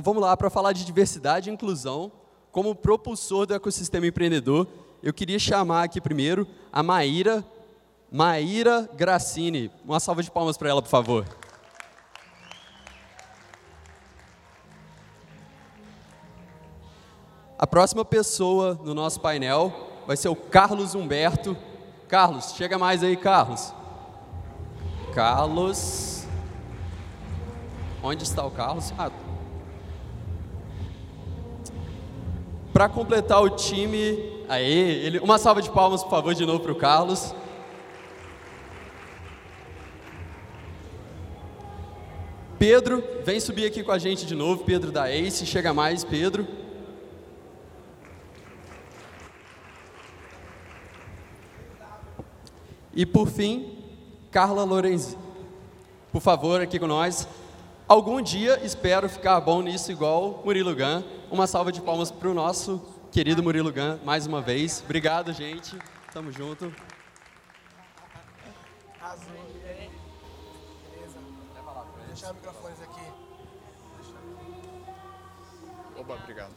Vamos lá, para falar de diversidade e inclusão, como propulsor do ecossistema empreendedor, eu queria chamar aqui primeiro a Maíra, Maíra Gracini. Uma salva de palmas para ela, por favor. A próxima pessoa no nosso painel vai ser o Carlos Humberto. Carlos, chega mais aí, Carlos. Carlos. Onde está o Carlos? Ah. Para completar o time, aí, ele, uma salva de palmas, por favor, de novo para o Carlos. Pedro, vem subir aqui com a gente de novo, Pedro da Ace, chega mais, Pedro. E por fim, Carla Lorenzi. Por favor, aqui com nós. Algum dia espero ficar bom nisso igual Murilo Gun. Uma salva de palmas para o nosso querido Murilo Gun, mais uma vez. Obrigado, gente. Tamo junto. deixar microfones aqui. Oba, obrigado.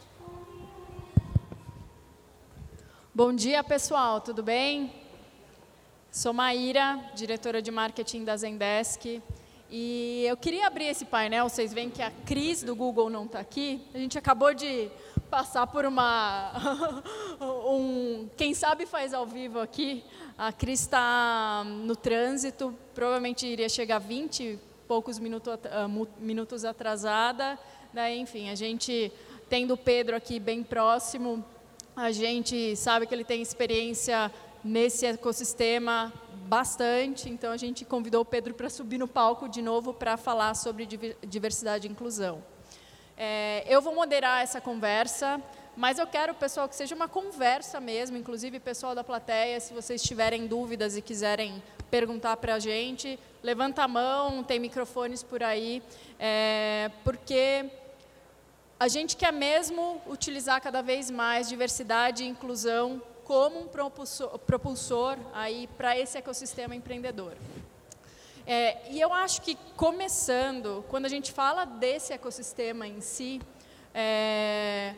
Bom dia, pessoal, tudo bem? Sou Maíra, diretora de marketing da Zendesk. E eu queria abrir esse painel, vocês veem que a Cris do Google não está aqui. A gente acabou de passar por uma. um, quem sabe faz ao vivo aqui. A Cris está no trânsito, provavelmente iria chegar 20 poucos minutos, atrasada. Daí, enfim, a gente, tendo o Pedro aqui bem próximo, a gente sabe que ele tem experiência nesse ecossistema bastante, então a gente convidou o Pedro para subir no palco de novo para falar sobre diversidade e inclusão. É, eu vou moderar essa conversa, mas eu quero, pessoal, que seja uma conversa mesmo, inclusive pessoal da plateia, se vocês tiverem dúvidas e quiserem perguntar para a gente, levanta a mão, tem microfones por aí, é, porque a gente quer mesmo utilizar cada vez mais diversidade e inclusão como um propulsor, propulsor aí para esse ecossistema empreendedor. É, e eu acho que começando, quando a gente fala desse ecossistema em si, é,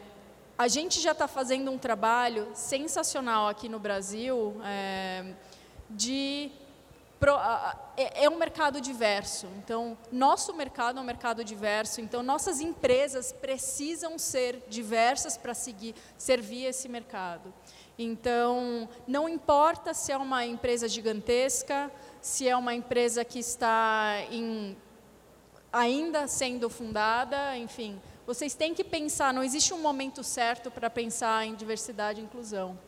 a gente já está fazendo um trabalho sensacional aqui no Brasil é, de é, é um mercado diverso. Então, nosso mercado é um mercado diverso. Então, nossas empresas precisam ser diversas para seguir, servir esse mercado. Então, não importa se é uma empresa gigantesca, se é uma empresa que está em, ainda sendo fundada, enfim, vocês têm que pensar. Não existe um momento certo para pensar em diversidade e inclusão.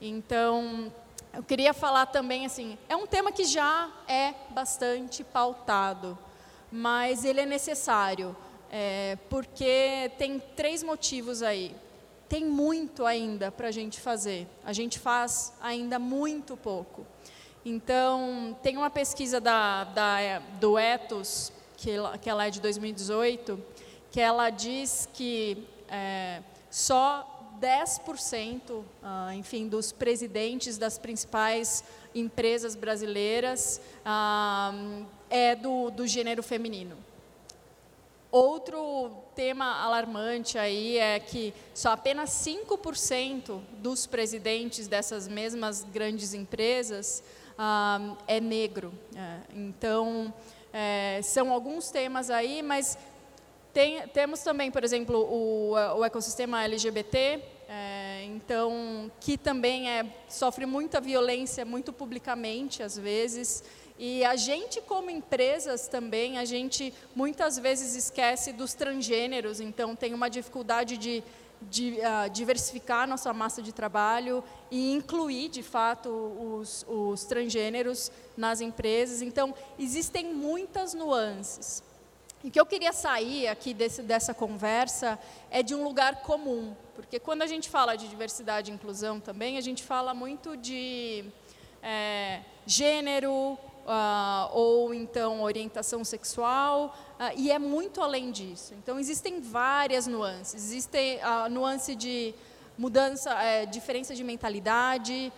Então, eu queria falar também assim, é um tema que já é bastante pautado, mas ele é necessário, é, porque tem três motivos aí. Tem muito ainda para a gente fazer. A gente faz ainda muito pouco. Então, tem uma pesquisa da, da, do Ethos, que, que ela é de 2018, que ela diz que é, só 10%, ah, enfim, dos presidentes das principais empresas brasileiras ah, é do, do gênero feminino. Outro tema alarmante aí é que só apenas 5% dos presidentes dessas mesmas grandes empresas ah, é negro. É, então, é, são alguns temas aí, mas tem, temos também, por exemplo, o, o ecossistema LGBT, é, então, que também é, sofre muita violência, muito publicamente, às vezes. E a gente, como empresas também, a gente muitas vezes esquece dos transgêneros, então tem uma dificuldade de, de uh, diversificar nossa massa de trabalho e incluir, de fato, os, os transgêneros nas empresas. Então, existem muitas nuances. E o que eu queria sair aqui desse, dessa conversa é de um lugar comum, porque quando a gente fala de diversidade e inclusão também, a gente fala muito de é, gênero, uh, ou então orientação sexual, uh, e é muito além disso. Então, existem várias nuances. Existe a nuance de mudança, é, diferença de mentalidade,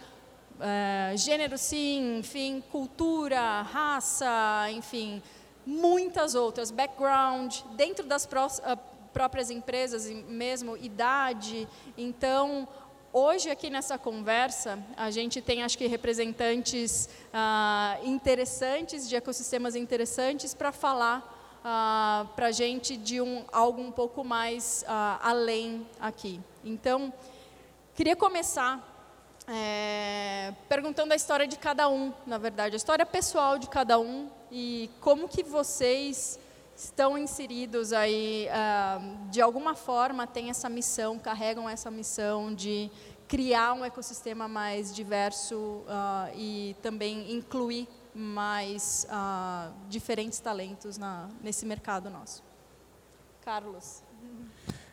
é, gênero sim, enfim, cultura, raça, enfim, muitas outras, background, dentro das próprias empresas, mesmo idade. Então, hoje aqui nessa conversa, a gente tem, acho que, representantes ah, interessantes, de ecossistemas interessantes, para falar ah, para a gente de um, algo um pouco mais ah, além aqui. Então, queria começar é, perguntando a história de cada um, na verdade, a história pessoal de cada um e como que vocês estão inseridos aí, uh, de alguma forma, têm essa missão, carregam essa missão de criar um ecossistema mais diverso uh, e também incluir mais uh, diferentes talentos na, nesse mercado nosso. Carlos.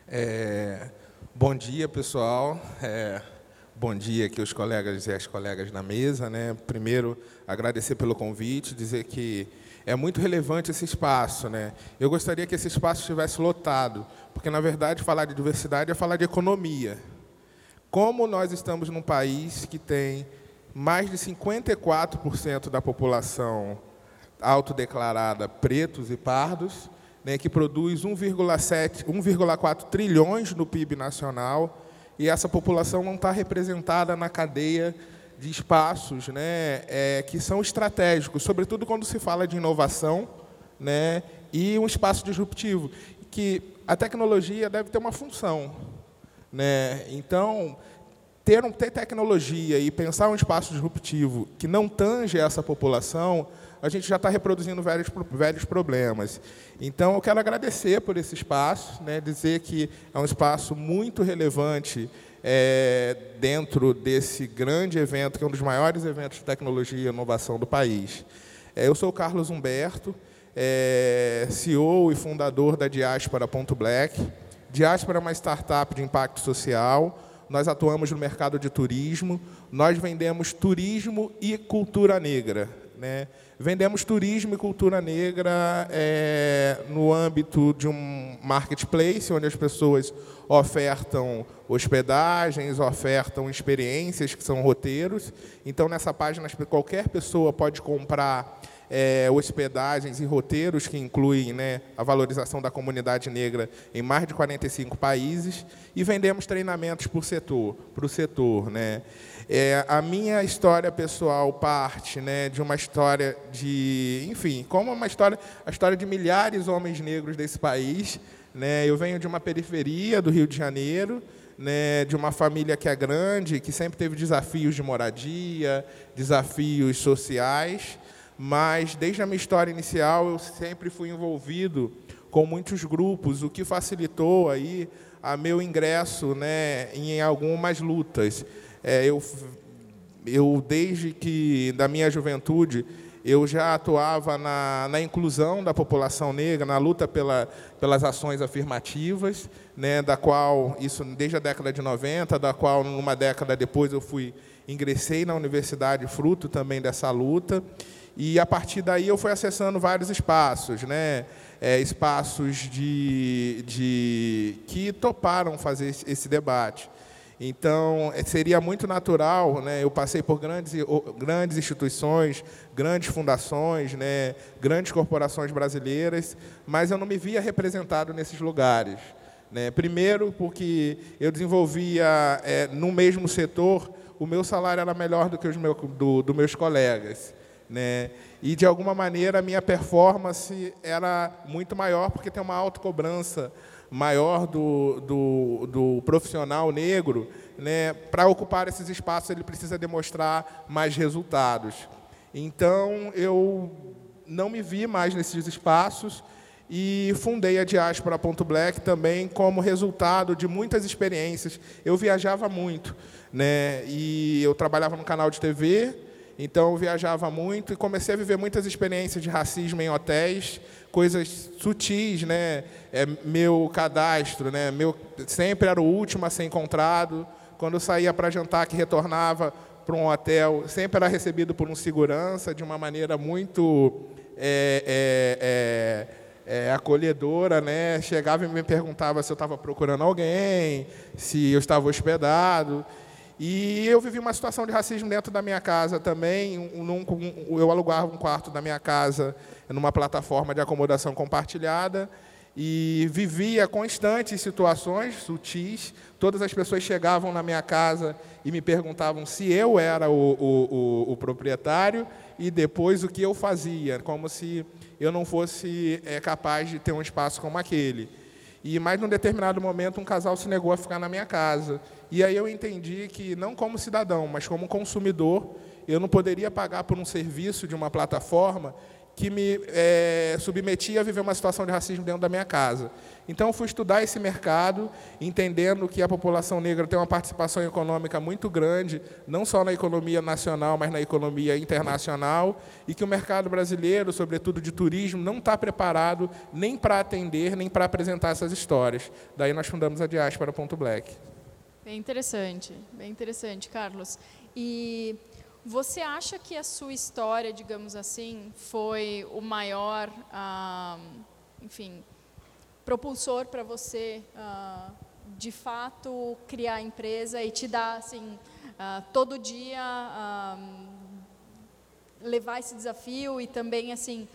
É, bom dia, pessoal. É, bom dia aqui os colegas e as colegas na mesa. Né? Primeiro, agradecer pelo convite, dizer que é muito relevante esse espaço. Né? Eu gostaria que esse espaço estivesse lotado, porque, na verdade, falar de diversidade é falar de economia. Como nós estamos num país que tem mais de 54% da população autodeclarada pretos e pardos, né, que produz 1,7, 1,4 trilhões no PIB nacional, e essa população não está representada na cadeia de espaços né, é, que são estratégicos, sobretudo quando se fala de inovação né, e um espaço disruptivo, que a tecnologia deve ter uma função. Né? Então, ter, ter tecnologia e pensar um espaço disruptivo que não tange essa população, a gente já está reproduzindo velhos, velhos problemas. Então, eu quero agradecer por esse espaço, né, dizer que é um espaço muito relevante é, dentro desse grande evento, que é um dos maiores eventos de tecnologia e inovação do país. É, eu sou o Carlos Humberto, é, CEO e fundador da Diaspora Ponto Black. Diaspora é uma startup de impacto social, nós atuamos no mercado de turismo, nós vendemos turismo e cultura negra. Né? Vendemos turismo e cultura negra é, no âmbito de um marketplace, onde as pessoas ofertam hospedagens, ofertam experiências, que são roteiros. Então, nessa página, qualquer pessoa pode comprar é, hospedagens e roteiros que incluem né, a valorização da comunidade negra em mais de 45 países e vendemos treinamentos setor, para o setor. Né. É, a minha história pessoal parte né, de uma história de, enfim, como uma história, a história de milhares de homens negros desse país. Né, eu venho de uma periferia do Rio de Janeiro, né, de uma família que é grande, que sempre teve desafios de moradia, desafios sociais, mas desde a minha história inicial eu sempre fui envolvido com muitos grupos, o que facilitou aí a meu ingresso né, em algumas lutas. É, eu, eu, desde que, da minha juventude, eu já atuava na, na inclusão da população negra, na luta pela, pelas ações afirmativas, né, da qual, isso desde a década de 90, da qual, numa década depois, eu fui ingressei na universidade, fruto também dessa luta. E a partir daí eu fui acessando vários espaços, né? É, espaços de, de que toparam fazer esse debate. Então, é, seria muito natural, né? eu passei por grandes, grandes instituições, grandes fundações, né? grandes corporações brasileiras, mas eu não me via representado nesses lugares. Né? Primeiro, porque eu desenvolvia, é, no mesmo setor, o meu salário era melhor do que os do, do meus colegas. Né? E, de alguma maneira, a minha performance era muito maior, porque tem uma autocobrança maior do, do, do profissional negro. Né? Para ocupar esses espaços, ele precisa demonstrar mais resultados. Então, eu não me vi mais nesses espaços e fundei a Diáspora Ponto Black também como resultado de muitas experiências. Eu viajava muito, né? E eu trabalhava no canal de TV, então eu viajava muito e comecei a viver muitas experiências de racismo em hotéis, coisas sutis, né? É, meu cadastro, né? Meu sempre era o último a ser encontrado. Quando eu saía para jantar, que retornava para um hotel, sempre era recebido por um segurança de uma maneira muito é, é, é, é acolhedora, né? Chegava e me perguntava se eu estava procurando alguém, se eu estava hospedado. E eu vivi uma situação de racismo dentro da minha casa também. eu alugava um quarto da minha casa numa plataforma de acomodação compartilhada. e vivia constantes situações sutis. Todas as pessoas chegavam na minha casa e me perguntavam se eu era o, o, o, o proprietário e depois o que eu fazia, como se eu não fosse é, capaz de ter um espaço como aquele. E mais num determinado momento um casal se negou a ficar na minha casa. E aí eu entendi que não como cidadão, mas como consumidor, eu não poderia pagar por um serviço de uma plataforma que me é, submetia a viver uma situação de racismo dentro da minha casa. Então, fui estudar esse mercado, entendendo que a população negra tem uma participação econômica muito grande, não só na economia nacional, mas na economia internacional, e que o mercado brasileiro, sobretudo de turismo, não está preparado nem para atender, nem para apresentar essas histórias. Daí nós fundamos a Diáspora Ponto Black. Bem interessante, bem interessante, Carlos. E você acha que a sua história, digamos assim, foi o maior, ah, enfim, propulsor para você, ah, de fato, criar a empresa e te dar, assim, ah, todo dia levar esse desafio e também, assim,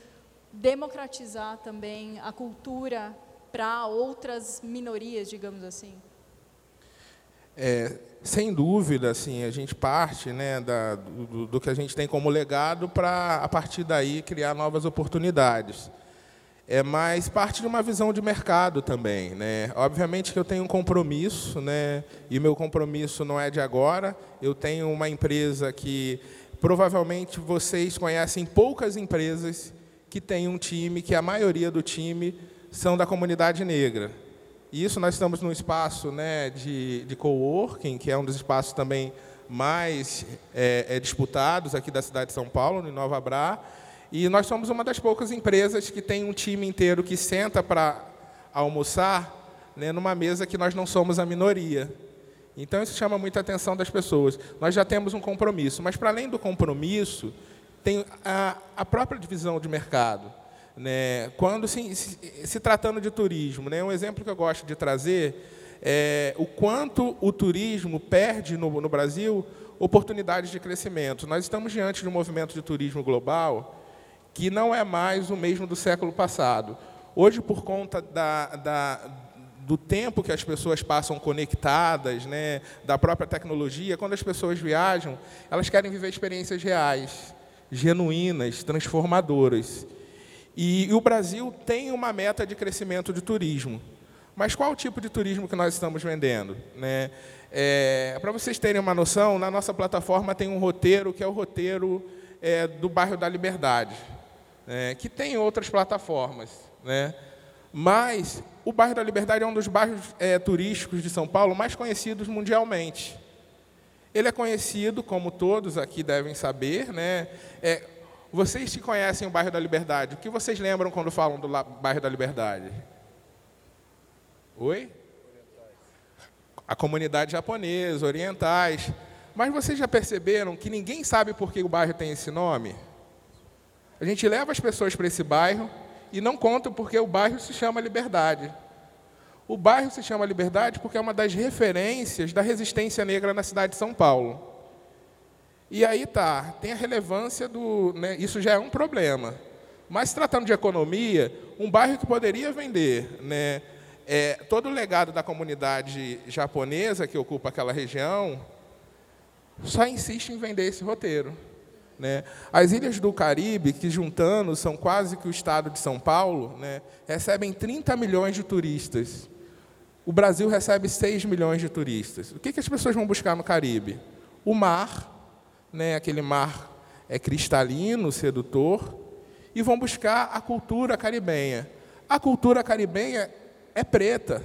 democratizar também a cultura para outras minorias, digamos assim? É, sem dúvida, assim, a gente parte né, da, do, do que a gente tem como legado para, a partir daí, criar novas oportunidades. É, mas parte de uma visão de mercado também. Né? Obviamente que eu tenho um compromisso, né, e meu compromisso não é de agora. Eu tenho uma empresa que provavelmente vocês conhecem poucas empresas que têm um time, que a maioria do time são da comunidade negra. E isso nós estamos num espaço né, de, de coworking, que é um dos espaços também mais é, é, disputados aqui da cidade de São Paulo, em Nova Bra. E nós somos uma das poucas empresas que tem um time inteiro que senta para almoçar né, numa mesa que nós não somos a minoria. Então, isso chama muita atenção das pessoas. Nós já temos um compromisso, mas, para além do compromisso, tem a, a própria divisão de mercado. Né? Quando se, se, se, tratando de turismo, né? um exemplo que eu gosto de trazer é o quanto o turismo perde no, no Brasil oportunidades de crescimento. Nós estamos diante de um movimento de turismo global que não é mais o mesmo do século passado. Hoje, por conta da, da, do tempo que as pessoas passam conectadas, né, da própria tecnologia, quando as pessoas viajam, elas querem viver experiências reais, genuínas, transformadoras. E, o Brasil tem uma meta de crescimento de turismo. Mas qual o tipo de turismo que nós estamos vendendo? Né? É, Para vocês terem uma noção, na nossa plataforma tem um roteiro que é o roteiro é, do bairro da Liberdade, né? que tem outras plataformas. Né? Mas o bairro da Liberdade é um dos bairros é, turísticos de São Paulo mais conhecidos mundialmente. Ele é conhecido, como todos aqui devem saber, né? É, vocês que conhecem o bairro da Liberdade, o que vocês lembram quando falam do bairro da Liberdade? Oi? A comunidade japonesa, orientais. Mas vocês já perceberam que ninguém sabe por que o bairro tem esse nome? A gente leva as pessoas para esse bairro e não conta porque o bairro se chama Liberdade. O bairro se chama Liberdade porque é uma das referências da resistência negra na cidade de São Paulo. E aí tá, tem a relevância do. Né, isso já é um problema. Mas tratando de economia, um bairro que poderia vender né, é, todo o legado da comunidade japonesa que ocupa aquela região, só insiste em vender esse roteiro. Né? As ilhas do Caribe, que juntando são quase que o estado de São Paulo, né, recebem 30 milhões de turistas. O Brasil recebe 6 milhões de turistas. O que, que as pessoas vão buscar no Caribe? O mar né, aquele mar é cristalino, sedutor, e vão buscar a cultura caribenha. A cultura caribenha é preta,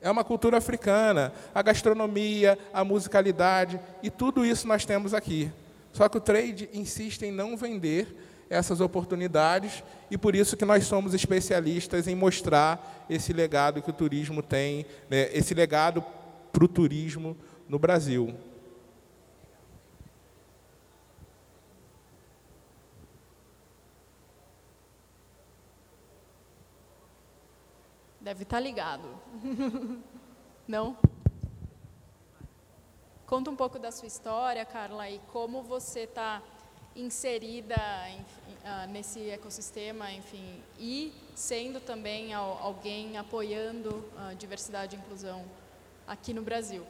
é uma cultura africana, a gastronomia, a musicalidade, e tudo isso nós temos aqui. Só que o trade insiste em não vender essas oportunidades e por isso que nós somos especialistas em mostrar esse legado que o turismo tem, né, esse legado para o turismo no Brasil. Deve estar tá ligado. Não? Conta um pouco da sua história, Carla, e como você está inserida, uh, nesse ecossistema, enfim, e sendo também alguém apoiando a diversidade e inclusão aqui no Brasil.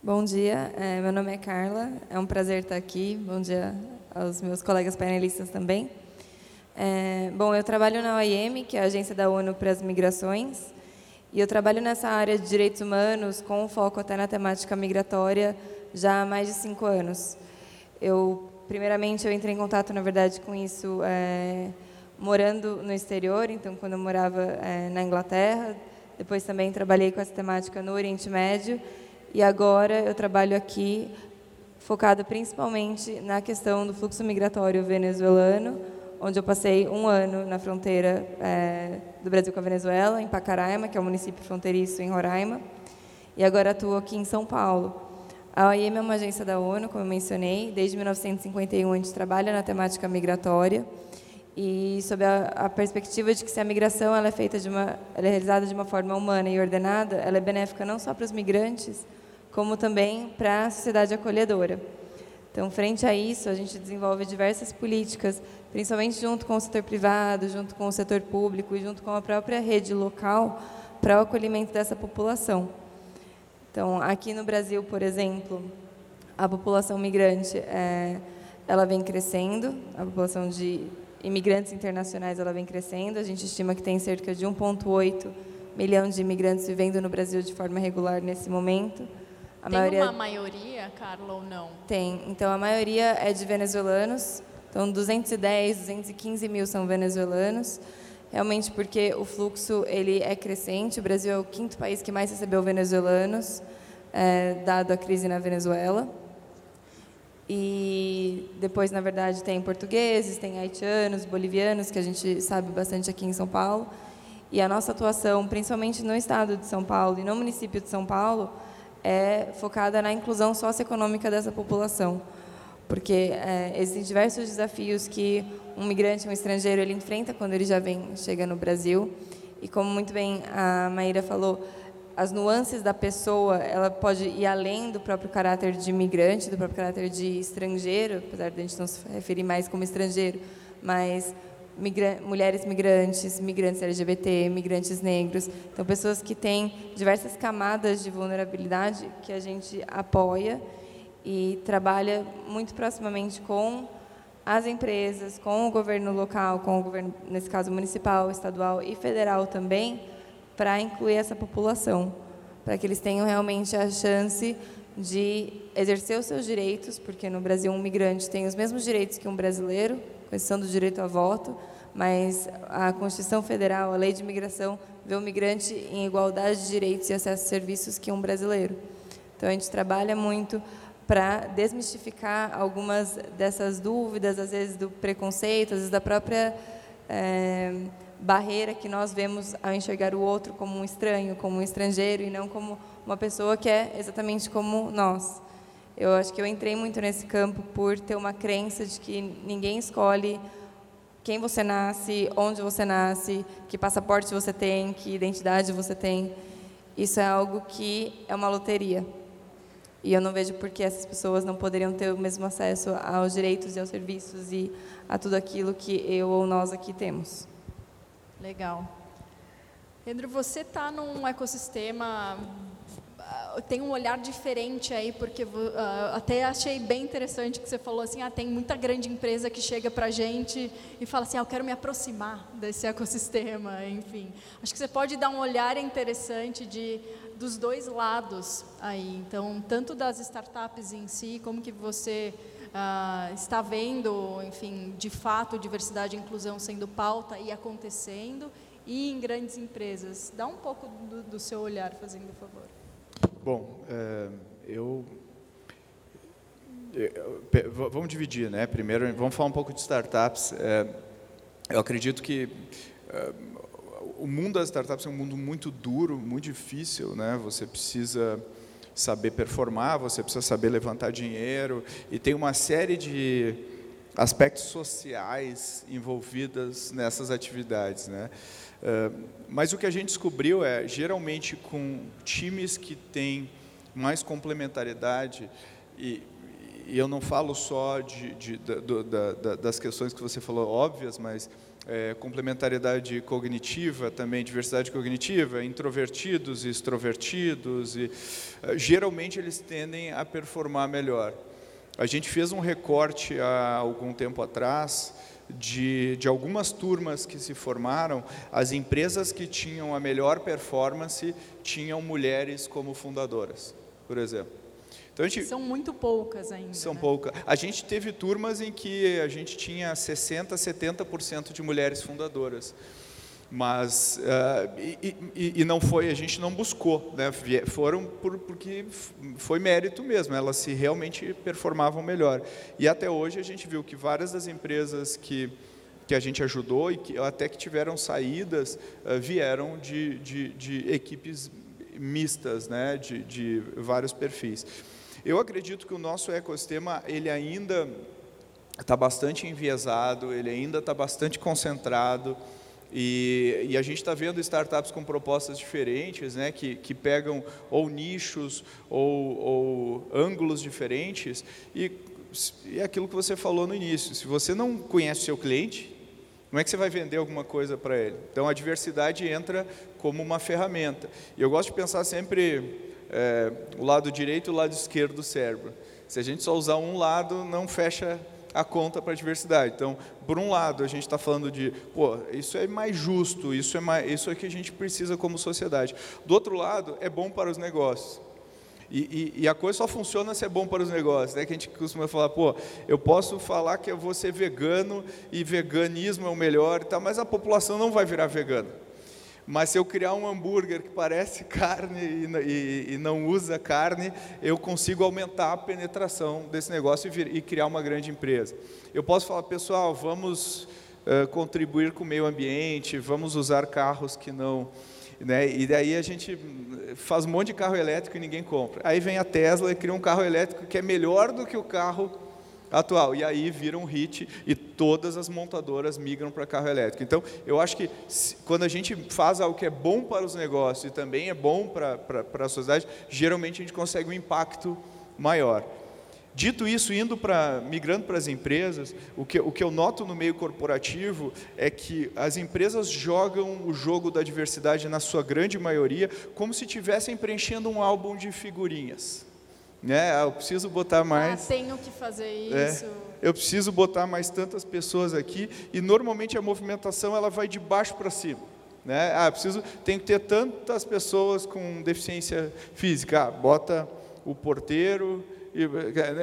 Bom dia, é, meu nome é Carla, é um prazer estar aqui. Bom dia aos meus colegas painelistas também. É, bom, eu trabalho na OIM, que é a agência da ONU para as migrações, e eu trabalho nessa área de direitos humanos com foco até na temática migratória já há mais de cinco anos. Eu, primeiramente, eu entrei em contato, na verdade, com isso é, morando no exterior, então, quando eu morava é, na Inglaterra, depois também trabalhei com essa temática no Oriente Médio, e agora eu trabalho aqui focado principalmente na questão do fluxo migratório venezuelano, onde eu passei um ano na fronteira é, do Brasil com a Venezuela, em Pacaraima, que é o município fronteiriço em Roraima, e agora atuo aqui em São Paulo. A OIM é uma agência da ONU, como eu mencionei, desde 1951 a gente trabalha na temática migratória e sob a, a perspectiva de que se a migração ela é feita de uma, ela é realizada de uma forma humana e ordenada, ela é benéfica não só para os migrantes, como também para a sociedade acolhedora. Então, frente a isso, a gente desenvolve diversas políticas, principalmente junto com o setor privado, junto com o setor público e junto com a própria rede local, para o acolhimento dessa população. Então, aqui no Brasil, por exemplo, a população migrante é, ela vem crescendo, a população de imigrantes internacionais ela vem crescendo. A gente estima que tem cerca de 1,8 milhão de imigrantes vivendo no Brasil de forma regular nesse momento. A Tem maioria... uma maioria, Carla, ou não? Tem. Então, a maioria é de venezuelanos. Então, 210, 215 mil são venezuelanos. Realmente porque o fluxo ele é crescente. O Brasil é o quinto país que mais recebeu venezuelanos, é, dado a crise na Venezuela. E depois, na verdade, tem portugueses, tem haitianos, bolivianos, que a gente sabe bastante aqui em São Paulo. E a nossa atuação, principalmente no estado de São Paulo e no município de São Paulo, é focada na inclusão socioeconômica dessa população, porque é, existem diversos desafios que um migrante, um estrangeiro, ele enfrenta quando ele já vem, chega no Brasil. E como muito bem a Maíra falou, as nuances da pessoa, ela pode ir além do próprio caráter de imigrante, do próprio caráter de estrangeiro, apesar de a gente não se referir mais como estrangeiro, mas migra mulheres migrantes, migrantes LGBT, migrantes negros. Então, pessoas que têm diversas camadas de vulnerabilidade que a gente apoia e trabalha muito proximamente com as empresas, com o governo local, com o governo, nesse caso, municipal, estadual e federal também, para incluir essa população, para que eles tenham realmente a chance de exercer os seus direitos, porque no Brasil um migrante tem os mesmos direitos que um brasileiro, com exceção do direito a voto, mas a Constituição Federal, a Lei de Imigração, vê o migrante em igualdade de direitos e acesso a serviços que um brasileiro. Então a gente trabalha muito para desmistificar algumas dessas dúvidas, às vezes do preconceito, às vezes da própria é, barreira que nós vemos ao enxergar o outro como um estranho, como um estrangeiro e não como uma pessoa que é exatamente como nós. Eu acho que eu entrei muito nesse campo por ter uma crença de que ninguém escolhe quem você nasce, onde você nasce, que passaporte você tem, que identidade você tem. Isso é algo que é uma loteria. E eu não vejo por que essas pessoas não poderiam ter o mesmo acesso aos direitos e aos serviços e a tudo aquilo que eu ou nós aqui temos. Legal. Pedro, você está num ecossistema ah, tem um olhar diferente aí, porque uh, até achei bem interessante que você falou assim, ah, tem muita grande empresa que chega para a gente e fala assim, ah, eu quero me aproximar desse ecossistema, enfim. Acho que você pode dar um olhar interessante de dos dois lados aí, então tanto das startups em si, como que você uh, está vendo, enfim, de fato, diversidade e inclusão sendo pauta e acontecendo, e em grandes empresas. Dá um pouco do, do seu olhar, fazendo favor. Bom, é, eu, vamos dividir, né? Primeiro, vamos falar um pouco de startups. É, eu acredito que o mundo das startups é um mundo muito duro, muito difícil, né? Você precisa saber performar, você precisa saber levantar dinheiro e tem uma série de aspectos sociais envolvidas nessas atividades, né? Uh, mas o que a gente descobriu é, geralmente com times que têm mais complementaridade e, e eu não falo só de, de, da, da, das questões que você falou óbvias, mas é, complementariedade cognitiva, também diversidade cognitiva, introvertidos e extrovertidos, e é, geralmente eles tendem a performar melhor. A gente fez um recorte há algum tempo atrás de, de algumas turmas que se formaram, as empresas que tinham a melhor performance tinham mulheres como fundadoras, por exemplo. Então, gente, são muito poucas ainda. São né? poucas. A gente teve turmas em que a gente tinha 60%, 70% de mulheres fundadoras. Mas, uh, e, e, e, não foi, a gente não buscou, né? foram por, porque foi mérito mesmo, elas se realmente performavam melhor. E até hoje a gente viu que várias das empresas que, que a gente ajudou e que até que tiveram saídas, uh, vieram de, de, de, equipes mistas, né? de, de vários perfis. Eu acredito que o nosso ecossistema ele ainda está bastante enviesado, ele ainda está bastante concentrado. E, e, a gente está vendo startups com propostas diferentes, né, que, que pegam ou nichos ou, ou ângulos diferentes. E, é aquilo que você falou no início: se você não conhece o seu cliente, como é que você vai vender alguma coisa para ele? Então a diversidade entra como uma ferramenta. E eu gosto de pensar sempre é, o lado direito e o lado esquerdo do cérebro. Se a gente só usar um lado, não fecha a conta para a diversidade. Então, por um lado, a gente está falando de, pô, isso é mais justo, isso é, mais, isso é que a gente precisa como sociedade. Do outro lado, é bom para os negócios. E, e, e, a coisa só funciona se é bom para os negócios, né? Que a gente costuma falar, pô, eu posso falar que eu vou ser vegano e veganismo é o melhor e tal, mas a população não vai virar vegana. Mas se eu criar um hambúrguer que parece carne e, e, e não usa carne, eu consigo aumentar a penetração desse negócio e, vir, e criar uma grande empresa. Eu posso falar, pessoal, vamos uh, contribuir com o meio ambiente, vamos usar carros que não. Né? E daí a gente faz um monte de carro elétrico e ninguém compra. Aí vem a Tesla e cria um carro elétrico que é melhor do que o carro atual. E aí vira um hit e todas as montadoras migram para carro elétrico. Então, eu acho que se, quando a gente faz algo que é bom para os negócios e também é bom para, para, para a sociedade, geralmente a gente consegue um impacto maior. Dito isso, indo para, migrando para as empresas, o que, o que eu noto no meio corporativo é que as empresas jogam o jogo da diversidade, na sua grande maioria, como se estivessem preenchendo um álbum de figurinhas. Né? Ah, eu preciso botar mais. Ah, tenho que fazer é, isso. É, eu preciso botar mais tantas pessoas aqui e normalmente a movimentação ela vai de baixo para cima. Né? Ah, preciso, tem que ter tantas pessoas com deficiência física. Ah, bota o porteiro. E,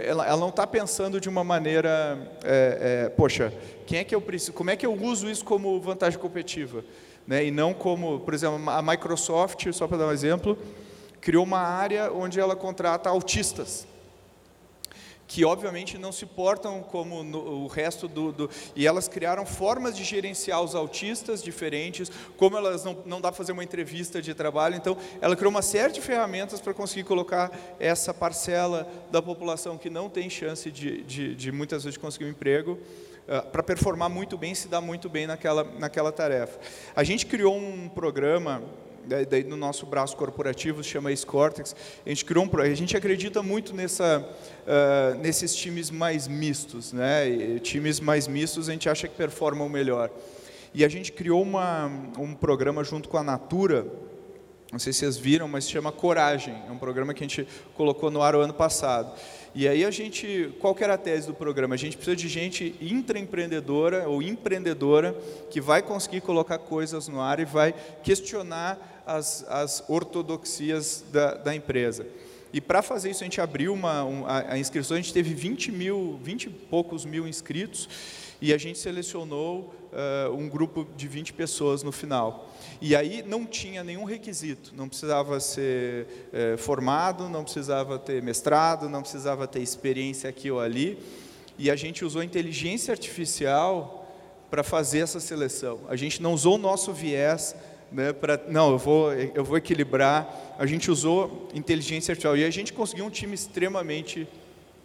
ela, ela não está pensando de uma maneira, é, é, poxa, quem é que eu preciso? Como é que eu uso isso como vantagem competitiva, né? E não como, por exemplo, a Microsoft, só para dar um exemplo, criou uma área onde ela contrata autistas, que obviamente não se portam como no, o resto do, do, E elas criaram formas de gerenciar os autistas diferentes, como elas não, não dá para fazer uma entrevista de trabalho, então ela criou uma série de ferramentas para conseguir colocar essa parcela da população que não tem chance de, de, de muitas vezes conseguir um emprego, uh, para performar muito bem, se dar muito bem naquela, naquela tarefa. A gente criou um programa daí no nosso braço corporativo se chama Cortex, a gente criou um a gente acredita muito nessa, uh, nesses times mais mistos, né? E, times mais mistos a gente acha que performam melhor. E a gente criou uma, um programa junto com a Natura, não sei se vocês viram, mas se chama Coragem, é um programa que a gente colocou no ar o ano passado. E aí a gente, qual que era a tese do programa? A gente precisa de gente intraempreendedora ou empreendedora que vai conseguir colocar coisas no ar e vai questionar as, as ortodoxias da, da empresa. E para fazer isso a gente abriu uma, um, a, a, inscrição, a gente teve 20 mil, 20 e poucos mil inscritos e a gente selecionou uh, um grupo de 20 pessoas no final. E aí não tinha nenhum requisito, não precisava ser é, formado, não precisava ter mestrado, não precisava ter experiência aqui ou ali. E a gente usou inteligência artificial para fazer essa seleção. A gente não usou o nosso viés né, para não, eu vou, eu vou equilibrar. A gente usou inteligência artificial e a gente conseguiu um time extremamente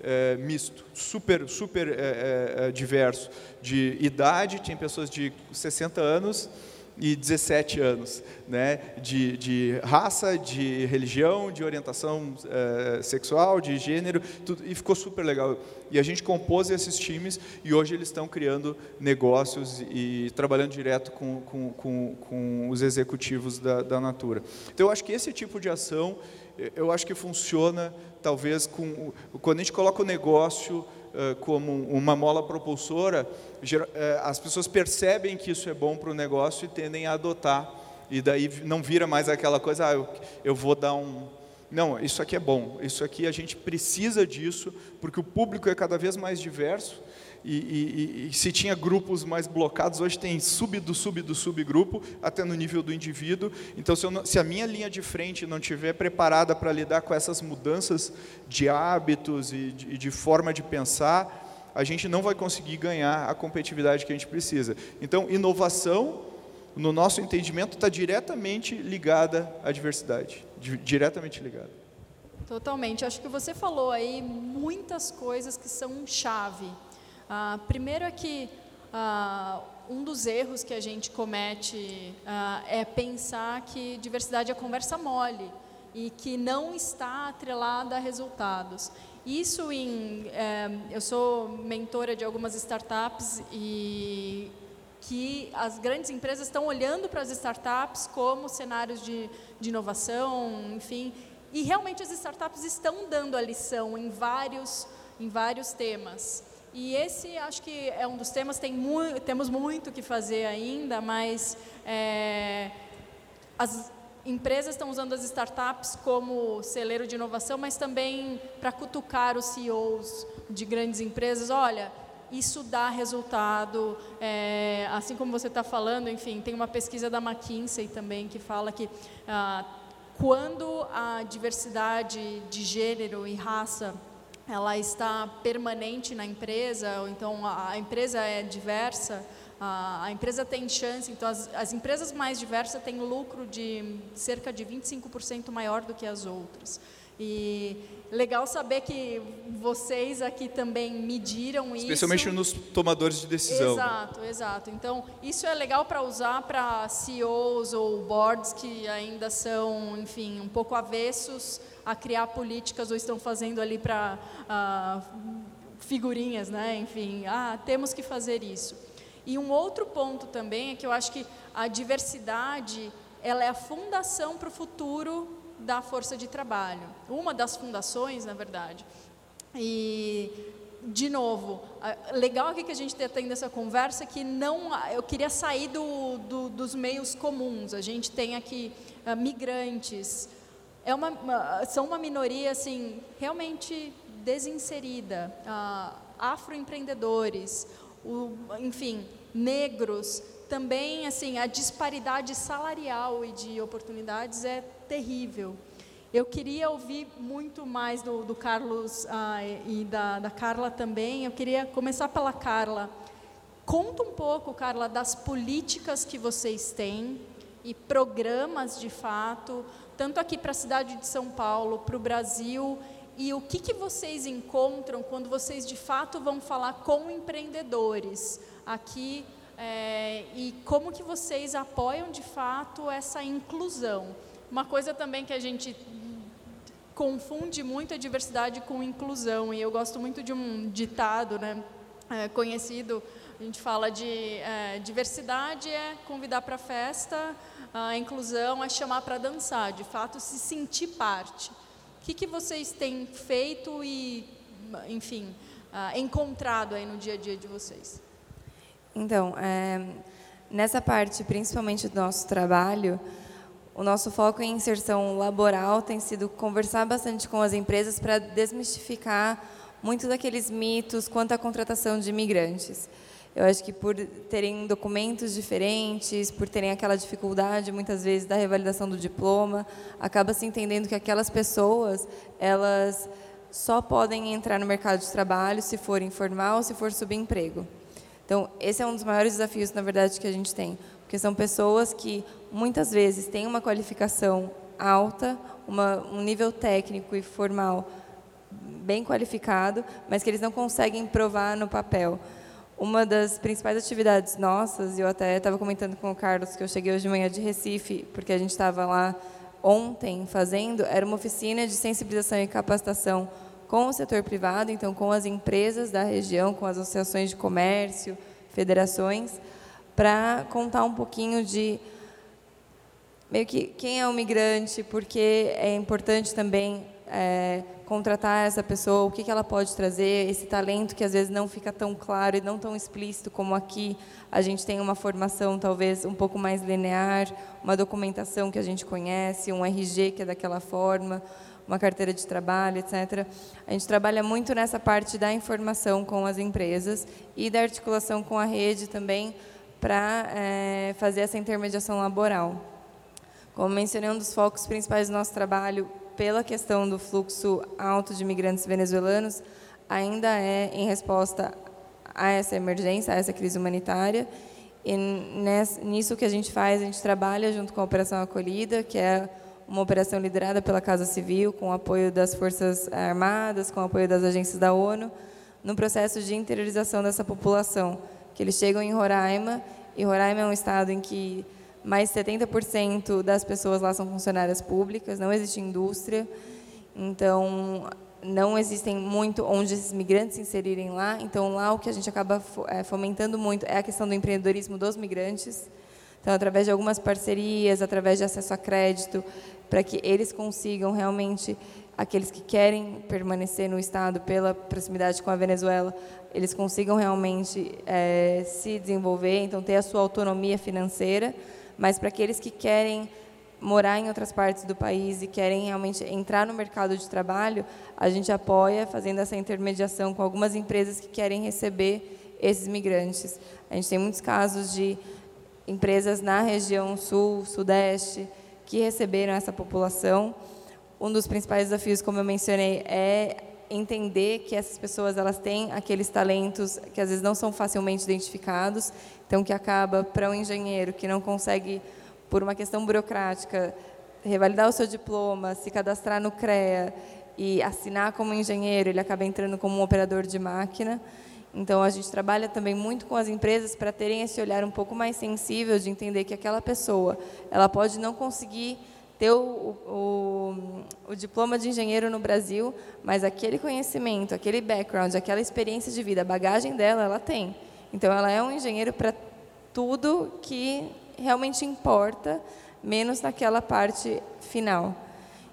é, misto, super, super é, é, diverso, de idade, tinha pessoas de 60 anos e 17 anos, né? de, de raça, de religião, de orientação é, sexual, de gênero, tudo, e ficou super legal. E a gente compôs esses times e hoje eles estão criando negócios e trabalhando direto com, com, com, com os executivos da, da Natura. Então, eu acho que esse tipo de ação, eu acho que funciona, talvez, com, quando a gente coloca o negócio como uma mola propulsora, as pessoas percebem que isso é bom para o negócio e tendem a adotar. E daí não vira mais aquela coisa, ah, eu, eu vou dar um. Não, isso aqui é bom, isso aqui a gente precisa disso, porque o público é cada vez mais diverso e, e, e, se tinha grupos mais blocados, hoje tem sub do sub do subgrupo, até no nível do indivíduo. Então, se, não, se a minha linha de frente não estiver preparada para lidar com essas mudanças de hábitos e de, e de forma de pensar, a gente não vai conseguir ganhar a competitividade que a gente precisa. Então, inovação, no nosso entendimento, está diretamente ligada à diversidade, diretamente ligada. Totalmente. Acho que você falou aí muitas coisas que são chave. Ah, primeiro é que ah, um dos erros que a gente comete ah, é pensar que diversidade é conversa mole e que não está atrelada a resultados. Isso em, é, eu sou mentora de algumas startups e que as grandes empresas estão olhando para as startups como cenários de, de inovação, enfim, e realmente as startups estão dando a lição em vários, em vários temas. E esse acho que é um dos temas, tem mu temos muito que fazer ainda, mas é, as empresas estão usando as startups como celeiro de inovação, mas também para cutucar os CEOs de grandes empresas. Olha, isso dá resultado, é, assim como você está falando, enfim, tem uma pesquisa da McKinsey também que fala que ah, quando a diversidade de gênero e raça ela está permanente na empresa, ou então a, a empresa é diversa, a, a, empresa tem chance, então as, as empresas mais diversas têm lucro de cerca de 25% maior do que as outras. E legal saber que vocês aqui também mediram Especialmente isso. nos tomadores de decisão. Exato, exato. Então, isso é legal para usar para CEOs ou boards que ainda são, enfim, um pouco avessos a criar políticas ou estão fazendo ali para ah, figurinhas, né? Enfim, ah, temos que fazer isso. E um outro ponto também é que eu acho que a diversidade ela é a fundação para o futuro da força de trabalho. Uma das fundações, na verdade. E de novo, legal aqui que a gente está tendo essa conversa que não, eu queria sair do, do, dos meios comuns. A gente tem aqui uh, migrantes, é uma, uma, são uma minoria assim realmente desinserida, uh, afroempreendedores, o, enfim, negros, também assim a disparidade salarial e de oportunidades é terrível. Eu queria ouvir muito mais do, do Carlos ah, e da, da Carla também. Eu queria começar pela Carla. Conta um pouco, Carla, das políticas que vocês têm e programas de fato tanto aqui para a cidade de São Paulo, para o Brasil, e o que, que vocês encontram quando vocês de fato vão falar com empreendedores aqui é, e como que vocês apoiam de fato essa inclusão. Uma coisa também que a gente confunde muito a diversidade com inclusão e eu gosto muito de um ditado, né, é, conhecido. A gente fala de é, diversidade é convidar para festa, a inclusão é chamar para dançar, de fato, se sentir parte. O que, que vocês têm feito e, enfim, uh, encontrado aí no dia a dia de vocês? Então, é, nessa parte, principalmente do nosso trabalho, o nosso foco em inserção laboral tem sido conversar bastante com as empresas para desmistificar muito daqueles mitos quanto à contratação de imigrantes. Eu acho que por terem documentos diferentes, por terem aquela dificuldade muitas vezes da revalidação do diploma, acaba se entendendo que aquelas pessoas, elas só podem entrar no mercado de trabalho se for informal se for subemprego. Então, esse é um dos maiores desafios, na verdade, que a gente tem, porque são pessoas que muitas vezes têm uma qualificação alta, uma, um nível técnico e formal bem qualificado, mas que eles não conseguem provar no papel Uma das principais atividades nossas, eu até estava comentando com o Carlos que eu cheguei hoje de manhã de Recife, porque a gente estava lá ontem fazendo, era uma oficina de sensibilização e capacitação com o setor privado, então com as empresas da região, com as associações de comércio, federações, para contar um pouquinho de meio que quem é o migrante, porque é importante também é, contratar essa pessoa, o que, que ela pode trazer, esse talento que às vezes não fica tão claro e não tão explícito como aqui. A gente tem uma formação talvez um pouco mais linear, uma documentação que a gente conhece, um RG que é daquela forma, uma carteira de trabalho, etc. A gente trabalha muito nessa parte da informação com as empresas e da articulação com a rede também para é, fazer essa intermediação laboral. Como mencionei, um dos focos principais do nosso trabalho pela questão do fluxo alto de imigrantes venezuelanos, ainda é em resposta a essa emergência, a essa crise humanitária. E nisso que a gente faz, a gente trabalha junto com a Operação Acolhida, que é uma operação liderada pela Casa Civil, com o apoio das Forças Armadas, com o apoio das agências da ONU, no processo de interiorização dessa população, que eles chegam em Roraima, e Roraima é um estado em que mais 70% das pessoas lá são funcionárias públicas, não existe indústria, então não existem muito onde esses migrantes se inserirem lá. Então lá o que a gente acaba eh, fomentando muito é a questão do empreendedorismo dos migrantes. Então através de algumas parcerias, através de acesso a crédito, para que eles consigam realmente aqueles que querem permanecer no estado pela proximidade com a Venezuela, eles consigam realmente é, se desenvolver, então ter a sua autonomia financeira mas para aqueles que querem morar em outras partes do país e querem realmente entrar no mercado de trabalho, a gente apoia fazendo essa intermediação com algumas empresas que querem receber esses migrantes. A gente tem muitos casos de empresas na região sul, sudeste, que receberam essa população. Um dos principais desafios, como eu mencionei, é entender que essas pessoas elas têm aqueles talentos que às vezes não são facilmente identificados, então que acaba para um engenheiro que não consegue por uma questão burocrática revalidar o seu diploma, se cadastrar no CREA e assinar como engenheiro, ele acaba entrando como um operador de máquina. Então a gente trabalha também muito com as empresas para terem esse olhar um pouco mais sensível de entender que aquela pessoa, ela pode não conseguir ter o, o, o, diploma de engenheiro no Brasil, mas aquele conhecimento, aquele background, aquela experiência de vida, a bagagem dela, ela tem. Então, ela é um engenheiro para tudo que realmente importa, menos naquela parte final.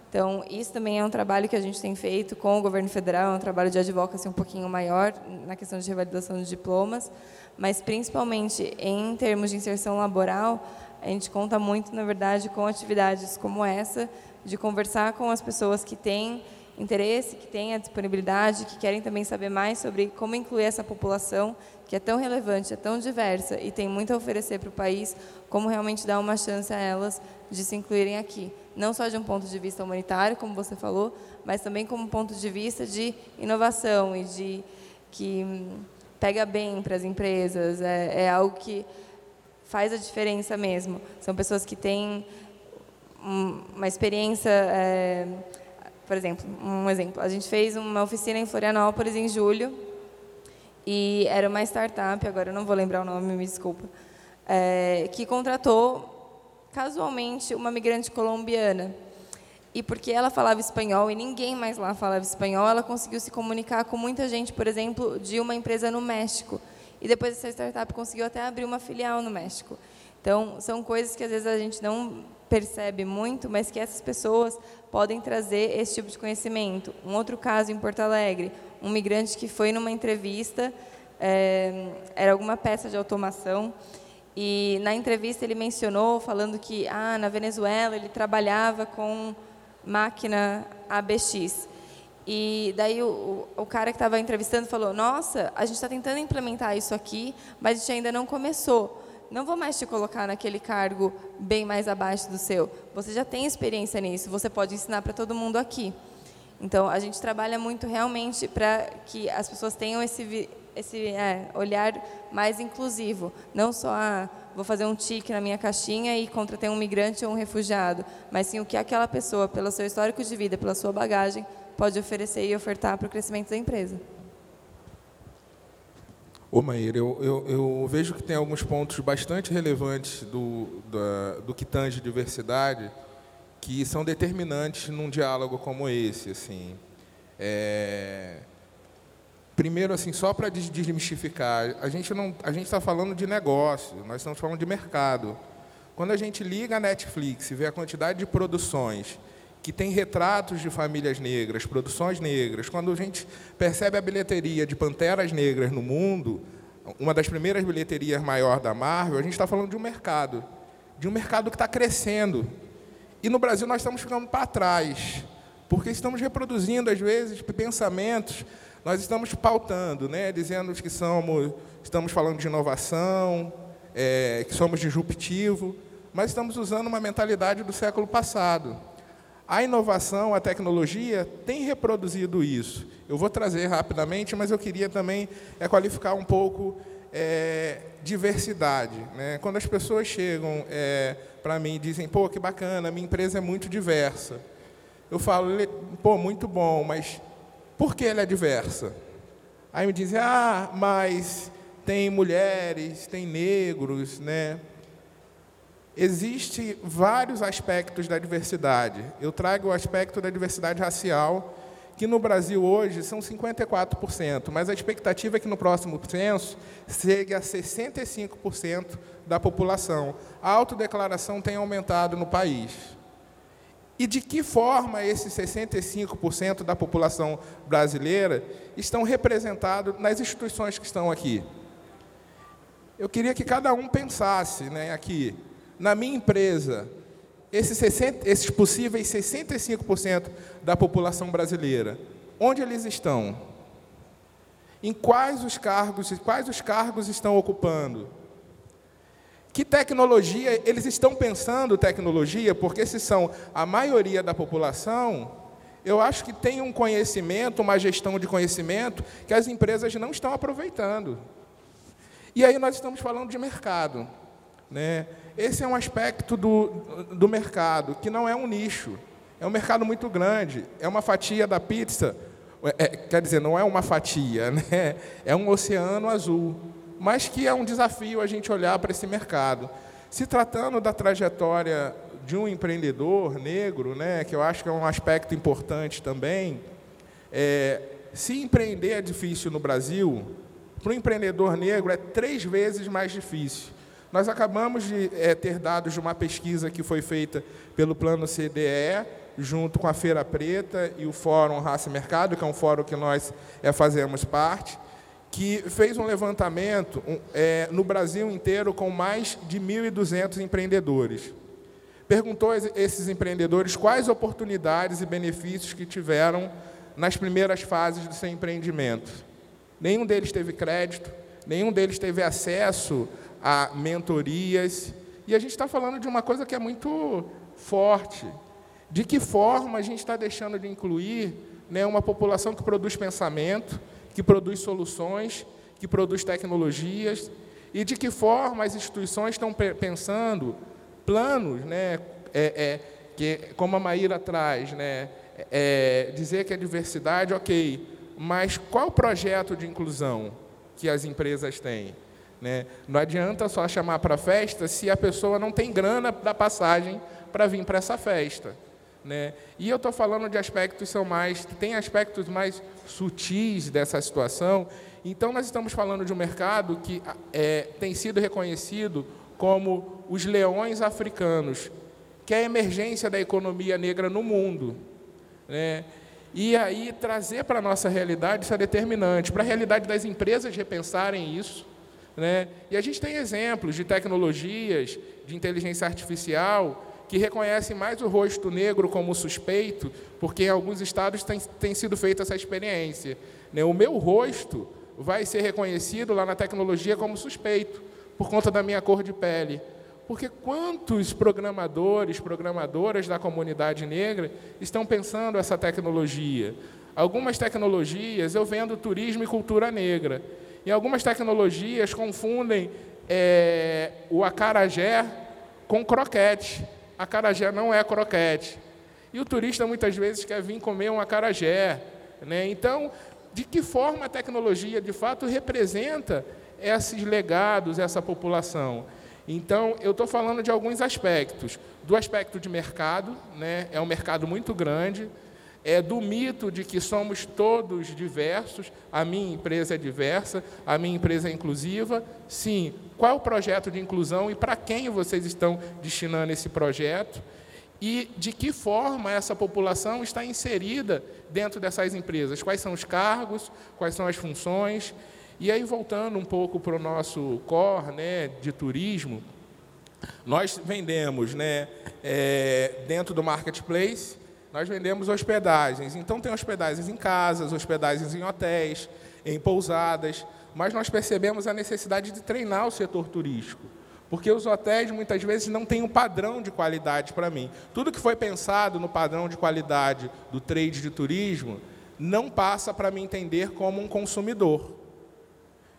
Então, isso também é um trabalho que a gente tem feito com o governo federal, é um trabalho de advocacy um pouquinho maior na questão de revalidação de diplomas, mas principalmente em termos de inserção laboral, a gente conta muito, na verdade, com atividades como essa, de conversar com as pessoas que têm interesse, que têm a disponibilidade, que querem também saber mais sobre como incluir essa população, que é tão relevante, é tão diversa e tem muito a oferecer para o país, como realmente dar uma chance a elas de se incluírem aqui. Não só de um ponto de vista humanitário, como você falou, mas também como um ponto de vista de inovação e de que hum, pega bem para as empresas. É, é algo que faz a diferença mesmo. São pessoas que têm uma experiência, é, por exemplo, um exemplo, a gente fez uma oficina em Florianópolis em julho e era uma startup, agora eu não vou lembrar o nome, me desculpa, é, que contratou casualmente uma migrante colombiana. E porque ela falava espanhol e ninguém mais lá falava espanhol, ela conseguiu se comunicar com muita gente, por exemplo, de uma empresa no México. E depois essa startup conseguiu até abrir uma filial no México. Então, são coisas que às vezes a gente não percebe muito, mas que essas pessoas podem trazer esse tipo de conhecimento. Um outro caso em Porto Alegre, um migrante que foi numa entrevista, é, era alguma peça de automação, e na entrevista ele mencionou, falando que ah, na Venezuela ele trabalhava com máquina ABX. E daí o, o cara que estava entrevistando falou: Nossa, a gente está tentando implementar isso aqui, mas a gente ainda não começou. Não vou mais te colocar naquele cargo bem mais abaixo do seu. Você já tem experiência nisso, você pode ensinar para todo mundo aqui. Então, a gente trabalha muito realmente para que as pessoas tenham esse, esse é, olhar mais inclusivo. Não só, ah, vou fazer um tique na minha caixinha e contratar um migrante ou um refugiado, mas sim o que aquela pessoa, pelo seu histórico de vida, pela sua bagagem, pode oferecer e ofertar para o crescimento da empresa. Ô, Maíra, eu, eu, eu, vejo que tem alguns pontos bastante relevantes do, da, do que tange diversidade que são determinantes num diálogo como esse. Assim. É... Primeiro, assim, só para desmistificar, a gente a gente está falando de negócio, nós estamos falando de mercado. Quando a gente liga a Netflix e vê a quantidade de produções que tem retratos de famílias negras, produções negras. Quando a gente percebe a bilheteria de Panteras Negras no mundo, uma das primeiras bilheterias maior da Marvel, a gente está falando de um mercado, de um mercado que está crescendo. E no Brasil nós estamos ficando para trás, porque estamos reproduzindo, às vezes, pensamentos, nós estamos pautando, né, dizendo que somos, estamos falando de inovação, é, que somos disruptivo, mas estamos usando uma mentalidade do século passado. A inovação, a tecnologia tem reproduzido isso. Eu vou trazer rapidamente, mas eu queria também é, qualificar um pouco é, diversidade. Né? Quando as pessoas chegam é, para mim e dizem, pô, que bacana, minha empresa é muito diversa. Eu falo, pô, muito bom, mas por que ela é diversa? Aí me dizem, ah, mas tem mulheres, tem negros, né? Existem vários aspectos da diversidade. Eu trago o aspecto da diversidade racial, que no Brasil hoje são 54%, mas a expectativa é que no próximo censo chegue a 65% da população. A autodeclaração tem aumentado no país. E de que forma esses 65% da população brasileira estão representados nas instituições que estão aqui? Eu queria que cada um pensasse né, aqui, na minha empresa, esses, 60, esses possíveis 65% da população brasileira, onde eles estão? Em quais os cargos, quais os cargos estão ocupando? Que tecnologia eles estão pensando tecnologia? Porque se são a maioria da população, eu acho que tem um conhecimento, uma gestão de conhecimento que as empresas não estão aproveitando. E aí nós estamos falando de mercado, né? Esse é um aspecto do, do mercado, que não é um nicho. É um mercado muito grande. É uma fatia da pizza. É, quer dizer, não é uma fatia, né? é um oceano azul. Mas que é um desafio a gente olhar para esse mercado. Se tratando da trajetória de um empreendedor negro, né, que eu acho que é um aspecto importante também, é, se empreender é difícil no Brasil, para o empreendedor negro é três vezes mais difícil. Nós acabamos de é, ter dados de uma pesquisa que foi feita pelo Plano CDE, junto com a Feira Preta e o Fórum Raça e Mercado, que é um fórum que nós é, fazemos parte, que fez um levantamento um, é, no Brasil inteiro com mais de 1.200 empreendedores. Perguntou a esses empreendedores quais oportunidades e benefícios que tiveram nas primeiras fases do seu empreendimento. Nenhum deles teve crédito, nenhum deles teve acesso a mentorias. E a gente está falando de uma coisa que é muito forte. De que forma a gente está deixando de incluir né, uma população que produz pensamento, que produz soluções, que produz tecnologias, e de que forma as instituições estão pensando planos, né, é, é, que, como a Maíra traz, né, é, dizer que a diversidade, ok, mas qual o projeto de inclusão que as empresas têm? Né? Não adianta só chamar para festa se a pessoa não tem grana da passagem para vir para essa festa. Né? E eu estou falando de aspectos são mais, tem aspectos mais sutis dessa situação. Então nós estamos falando de um mercado que é, tem sido reconhecido como os leões africanos, que é a emergência da economia negra no mundo. Né? E aí trazer para a nossa realidade isso é determinante, para a realidade das empresas repensarem isso, né? E a gente tem exemplos de tecnologias de inteligência artificial que reconhecem mais o rosto negro como suspeito, porque em alguns estados tem, tem sido feita essa experiência. Né? O meu rosto vai ser reconhecido lá na tecnologia como suspeito, por conta da minha cor de pele. Porque quantos programadores, programadoras da comunidade negra estão pensando essa tecnologia? Algumas tecnologias eu vendo turismo e cultura negra. E algumas tecnologias confundem é, o acarajé com croquete. Acarajé não é croquete. E o turista muitas vezes quer vir comer um acarajé. Né? Então, de que forma a tecnologia de fato representa esses legados, essa população. Então, eu estou falando de alguns aspectos. Do aspecto de mercado, né, é um mercado muito grande, é do mito de que somos todos diversos, a minha empresa é diversa, a minha empresa é inclusiva. Sim, qual é o projeto de inclusão e para quem vocês estão destinando esse projeto? E de que forma essa população está inserida dentro dessas empresas? Quais são os cargos, quais são as funções? E aí, voltando um pouco para o nosso core né, de turismo, nós vendemos né, é, dentro do marketplace nós vendemos hospedagens. Então, tem hospedagens em casas, hospedagens em hotéis, em pousadas, mas nós percebemos a necessidade de treinar o setor turístico. Porque os hotéis muitas vezes não têm um padrão de qualidade para mim. Tudo que foi pensado no padrão de qualidade do trade de turismo não passa para me entender como um consumidor.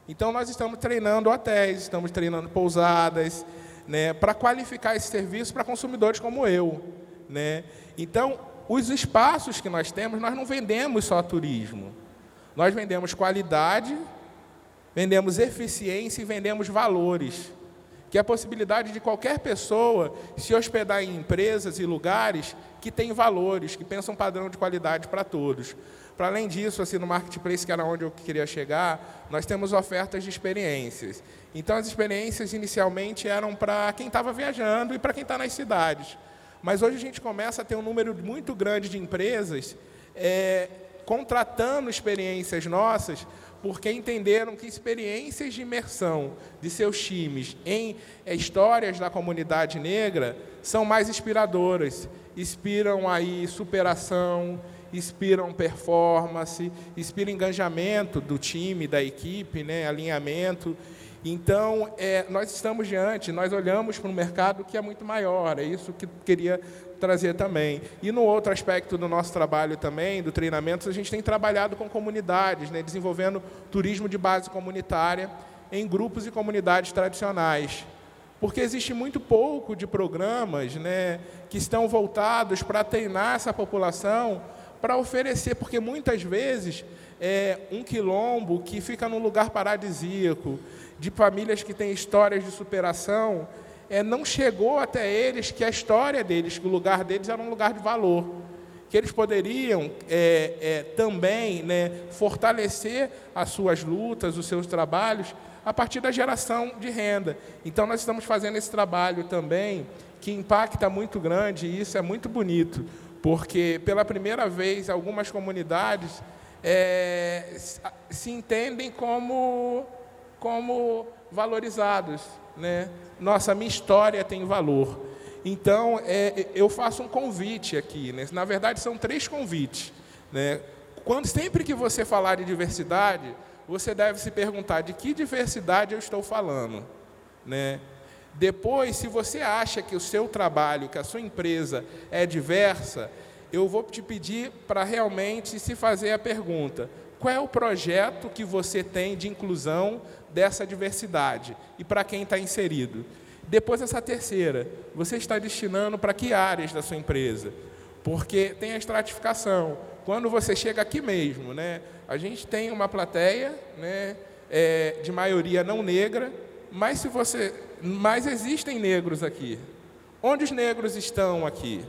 Então nós estamos treinando hotéis, estamos treinando pousadas, né, para qualificar esse serviço para consumidores como eu, né? Então os espaços que nós temos, nós não vendemos só turismo. Nós vendemos qualidade, vendemos eficiência e vendemos valores. Que é a possibilidade de qualquer pessoa se hospedar em empresas e lugares que têm valores, que pensam padrão de qualidade para todos. Para além disso, assim, no marketplace, que era onde eu queria chegar, nós temos ofertas de experiências. Então, as experiências inicialmente eram para quem estava viajando e para quem está nas cidades. Mas hoje a gente começa a ter um número muito grande de empresas é, contratando experiências nossas, porque entenderam que experiências de imersão de seus times em é, histórias da comunidade negra são mais inspiradoras, inspiram aí superação, inspiram performance, inspiram engajamento do time, da equipe, né, alinhamento. Então, é, nós estamos diante, nós olhamos para um mercado que é muito maior, é isso que queria trazer também. E no outro aspecto do nosso trabalho também, do treinamento, a gente tem trabalhado com comunidades, né, desenvolvendo turismo de base comunitária em grupos e comunidades tradicionais. Porque existe muito pouco de programas né, que estão voltados para treinar essa população para oferecer, porque muitas vezes é um quilombo que fica num lugar paradisíaco, de famílias que têm histórias de superação, é, não chegou até eles que a história deles, que o lugar deles era um lugar de valor. Que eles poderiam é, é, também né, fortalecer as suas lutas, os seus trabalhos, a partir da geração de renda. Então, nós estamos fazendo esse trabalho também, que impacta muito grande, e isso é muito bonito, porque pela primeira vez algumas comunidades é, se entendem como como valorizados. Né? Nossa, minha história tem valor. Então, é, eu faço um convite aqui. Né? Na verdade, são três convites. Né? Quando, sempre que você falar de diversidade, você deve se perguntar de que diversidade eu estou falando. Né? Depois, se você acha que o seu trabalho, que a sua empresa é diversa, eu vou te pedir para realmente se fazer a pergunta: qual é o projeto que você tem de inclusão dessa diversidade e para quem está inserido. Depois, essa terceira, você está destinando para que áreas da sua empresa? Porque tem a estratificação. Quando você chega aqui mesmo, né, a gente tem uma plateia né, é, de maioria não negra, mas se você, mas existem negros aqui. Onde os negros estão aqui?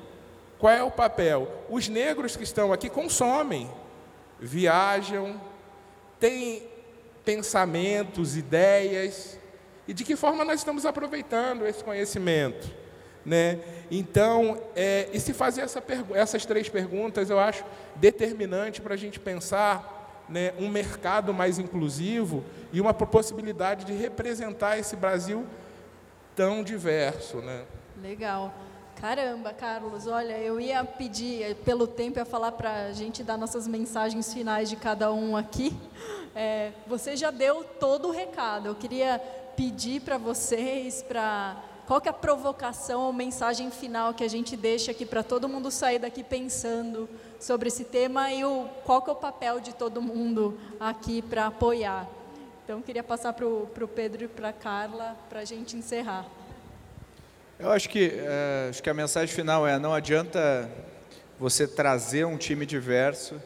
Qual é o papel? Os negros que estão aqui consomem, viajam, têm pensamentos, ideias, e de que forma nós estamos aproveitando esse conhecimento. Né? Então, é, e se fazer essa essas três perguntas, eu acho determinante para a gente pensar né, um mercado mais inclusivo e uma possibilidade de representar esse Brasil tão diverso. Né? Legal. Caramba, Carlos, olha, eu ia pedir, pelo tempo, ia falar para a gente dar nossas mensagens finais de cada um aqui, é, você já deu todo o recado. Eu queria pedir para vocês, para qual que é a provocação ou mensagem final que a gente deixa aqui para todo mundo sair daqui pensando sobre esse tema e o, qual que é o papel de todo mundo aqui para apoiar. Então, queria passar para o Pedro e para a Carla para a gente encerrar. Eu acho que, é, acho que a mensagem final é: não adianta você trazer um time diverso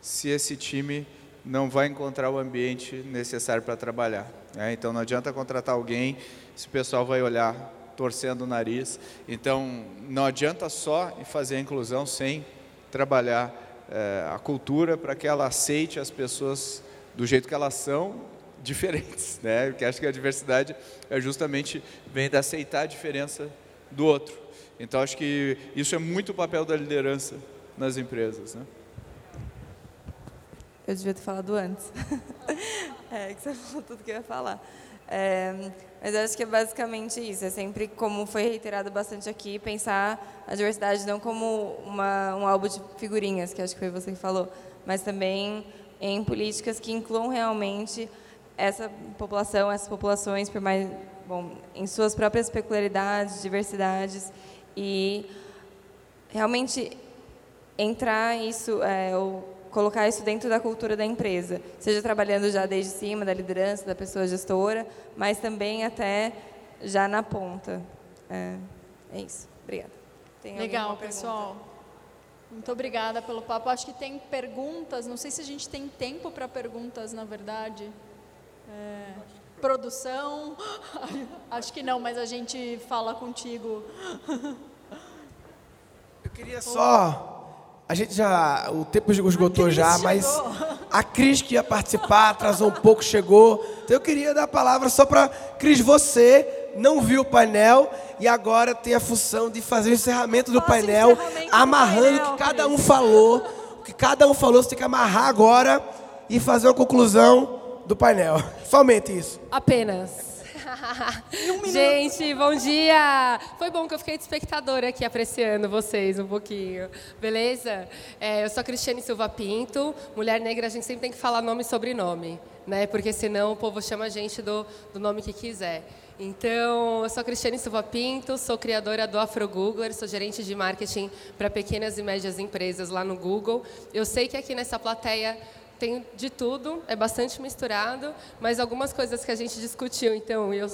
se esse time não vai encontrar o ambiente necessário para trabalhar. Né? Então não adianta contratar alguém se o pessoal vai olhar torcendo o nariz. Então não adianta só fazer a inclusão sem trabalhar é, a cultura para que ela aceite as pessoas do jeito que elas são diferentes, né? Porque acho que a diversidade é justamente vem de aceitar a diferença do outro. Então acho que isso é muito o papel da liderança nas empresas, né? Eu devia ter falado antes. é, que você falou tudo que eu ia falar. É, mas acho que é basicamente isso. É sempre, como foi reiterado bastante aqui, pensar a diversidade não como uma, um álbum de figurinhas, que acho que foi você que falou, mas também em políticas que incluam realmente essa população, essas populações, por mais, bom, em suas próprias peculiaridades, diversidades e realmente entrar isso, é, ou colocar isso dentro da cultura da empresa, seja trabalhando já desde cima, da liderança, da pessoa gestora, mas também até já na ponta. É, é isso. Obrigada. Tem Legal, pessoal. Muito obrigada pelo papo. Acho que tem perguntas. Não sei se a gente tem tempo para perguntas, na verdade. É, produção. Acho que não, mas a gente fala contigo. Eu queria só a gente já. O tempo esgotou já, chegou. mas a Cris que ia participar, atrasou um pouco, chegou. Então eu queria dar a palavra só para Cris, você não viu o painel e agora tem a função de fazer o encerramento do painel, encerramento amarrando o que cada um falou. O que cada um falou, você tem que amarrar agora e fazer uma conclusão do painel. Somente isso. Apenas. um Gente, bom dia! Foi bom que eu fiquei de espectadora aqui apreciando vocês um pouquinho. Beleza? É, eu sou a Cristiane Silva Pinto. Mulher negra, a gente sempre tem que falar nome e sobrenome, né? Porque senão o povo chama a gente do, do nome que quiser. Então, eu sou a Cristiane Silva Pinto, sou criadora do Afro Googler, sou gerente de marketing para pequenas e médias empresas lá no Google. Eu sei que aqui nessa plateia tem de tudo, é bastante misturado, mas algumas coisas que a gente discutiu, então, eu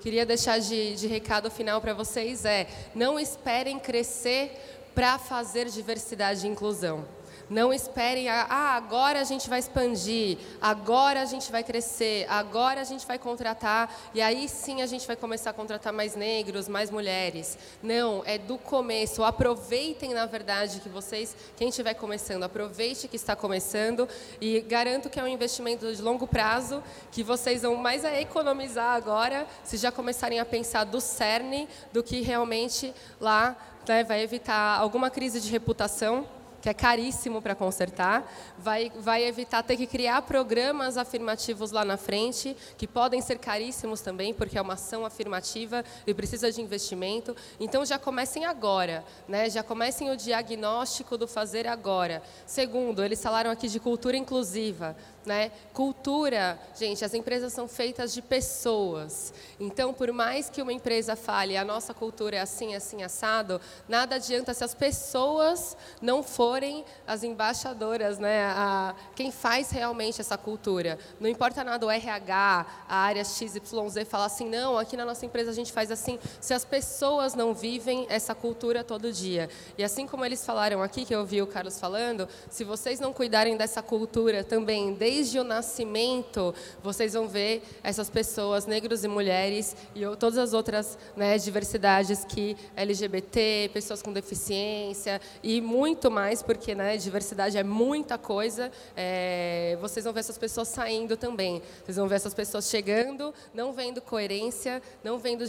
queria deixar de, de recado final para vocês é: não esperem crescer para fazer diversidade e inclusão. Não esperem, ah, agora a gente vai expandir, agora a gente vai crescer, agora a gente vai contratar, e aí sim a gente vai começar a contratar mais negros, mais mulheres. Não, é do começo. Aproveitem, na verdade, que vocês, quem estiver começando, aproveite que está começando e garanto que é um investimento de longo prazo, que vocês vão mais a economizar agora, se já começarem a pensar do cerne, do que realmente lá né, vai evitar alguma crise de reputação que é caríssimo para consertar, vai, vai evitar ter que criar programas afirmativos lá na frente, que podem ser caríssimos também, porque é uma ação afirmativa e precisa de investimento. Então, já comecem agora, né? já comecem o diagnóstico do fazer agora. Segundo, eles falaram aqui de cultura inclusiva. Né? Cultura, gente, as empresas são feitas de pessoas. Então, por mais que uma empresa fale, a nossa cultura é assim, assim, assado, nada adianta se as pessoas não forem as embaixadoras, né? A, quem faz realmente essa cultura. Não importa nada o RH, a área XYZ falar assim, não, aqui na nossa empresa a gente faz assim, se as pessoas não vivem essa cultura todo dia. E assim como eles falaram aqui, que eu ouvi o Carlos falando, se vocês não cuidarem dessa cultura também, desde o nascimento, vocês vão ver essas pessoas, negros e mulheres, e todas as outras né, diversidades que LGBT, pessoas com deficiência e muito mais, porque né, diversidade é muita coisa. É, vocês vão ver essas pessoas saindo também. Vocês vão ver essas pessoas chegando, não vendo coerência, não vendo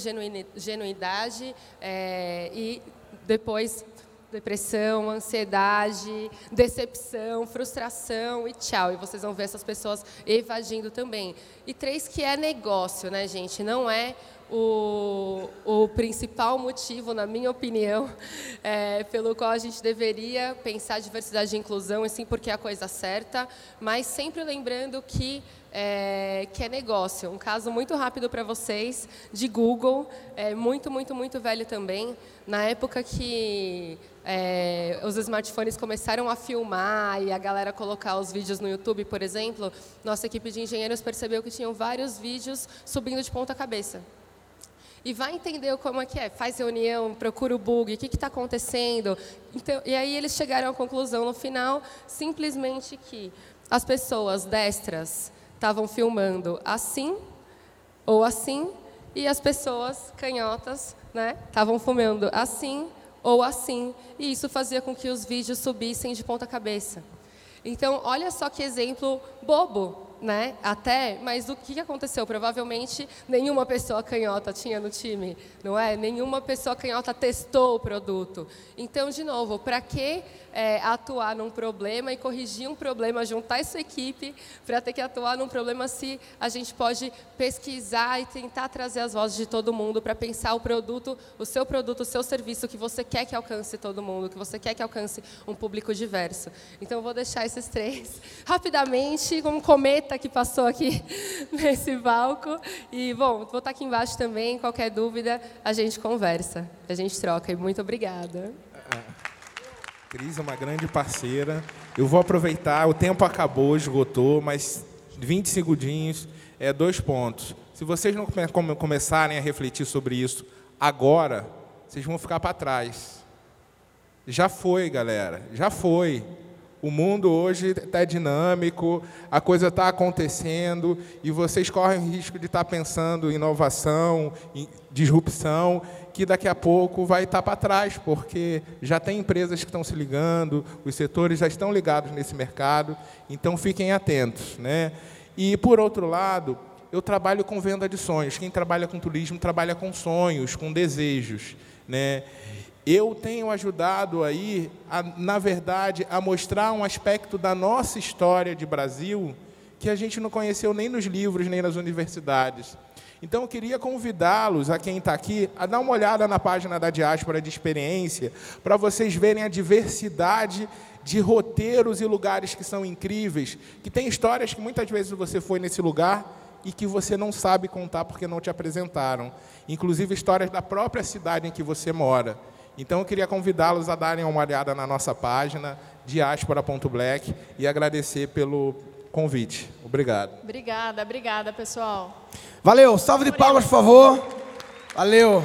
genuidade é, e depois depressão, ansiedade, decepção, frustração e tchau. E vocês vão ver essas pessoas evadindo também. E três, que é negócio, né, gente? Não é o, o principal motivo, na minha opinião, é, pelo qual a gente deveria pensar diversidade e inclusão, e sim porque é a coisa certa, mas sempre lembrando que é, que é negócio. Um caso muito rápido para vocês, de Google, é, muito, muito, muito velho também. Na época que é, os smartphones começaram a filmar e a galera colocar os vídeos no YouTube, por exemplo, nossa equipe de engenheiros percebeu que tinham vários vídeos subindo de ponta cabeça. e vai entender como é que é. Faz reunião, procura o bug, o que está acontecendo. Então, e aí eles chegaram à conclusão no final, simplesmente que as pessoas destras estavam filmando assim ou assim, e as pessoas canhotas né, estavam filmando assim ou assim, e isso fazia com que os vídeos subissem de ponta cabeça. Então, olha só que exemplo bobo, né? Até, mas o que aconteceu? Provavelmente nenhuma pessoa canhota tinha no time, não é? Nenhuma pessoa canhota testou o produto. Então, de novo, para que é, atuar num problema e corrigir um problema, juntar essa equipe para ter que atuar num problema se a gente pode pesquisar e tentar trazer as vozes de todo mundo para pensar o produto, o seu produto, o seu serviço que você quer que alcance todo mundo, que você quer que alcance um público diverso. Então, eu vou deixar esses três rapidamente, como um que passou aqui nesse palco. E, bom, vou estar aqui embaixo também. Qualquer dúvida, a gente conversa, a gente troca. E muito obrigada. Cris é uma grande parceira. Eu vou aproveitar, o tempo acabou, esgotou, mas 20 segundinhos, é dois pontos. Se vocês não come começarem a refletir sobre isso agora, vocês vão ficar para trás. Já foi, galera, já foi. O mundo hoje está dinâmico, a coisa está acontecendo e vocês correm o risco de estar tá pensando em inovação, em disrupção, que daqui a pouco vai estar tá para trás, porque já tem empresas que estão se ligando, os setores já estão ligados nesse mercado, então fiquem atentos. Né? E, por outro lado, eu trabalho com venda de sonhos. Quem trabalha com turismo trabalha com sonhos, com desejos. Né? Eu tenho ajudado aí, a, na verdade, a mostrar um aspecto da nossa história de Brasil que a gente não conheceu nem nos livros, nem nas universidades. Então, eu queria convidá-los, a quem está aqui, a dar uma olhada na página da Diáspora de Experiência, para vocês verem a diversidade de roteiros e lugares que são incríveis, que tem histórias que muitas vezes você foi nesse lugar e que você não sabe contar porque não te apresentaram. Inclusive, histórias da própria cidade em que você mora. Então eu queria convidá-los a darem uma olhada na nossa página, diaspora.black, e agradecer pelo convite. Obrigado. Obrigada, obrigada, pessoal. Valeu, salve de palmas, por favor. Valeu.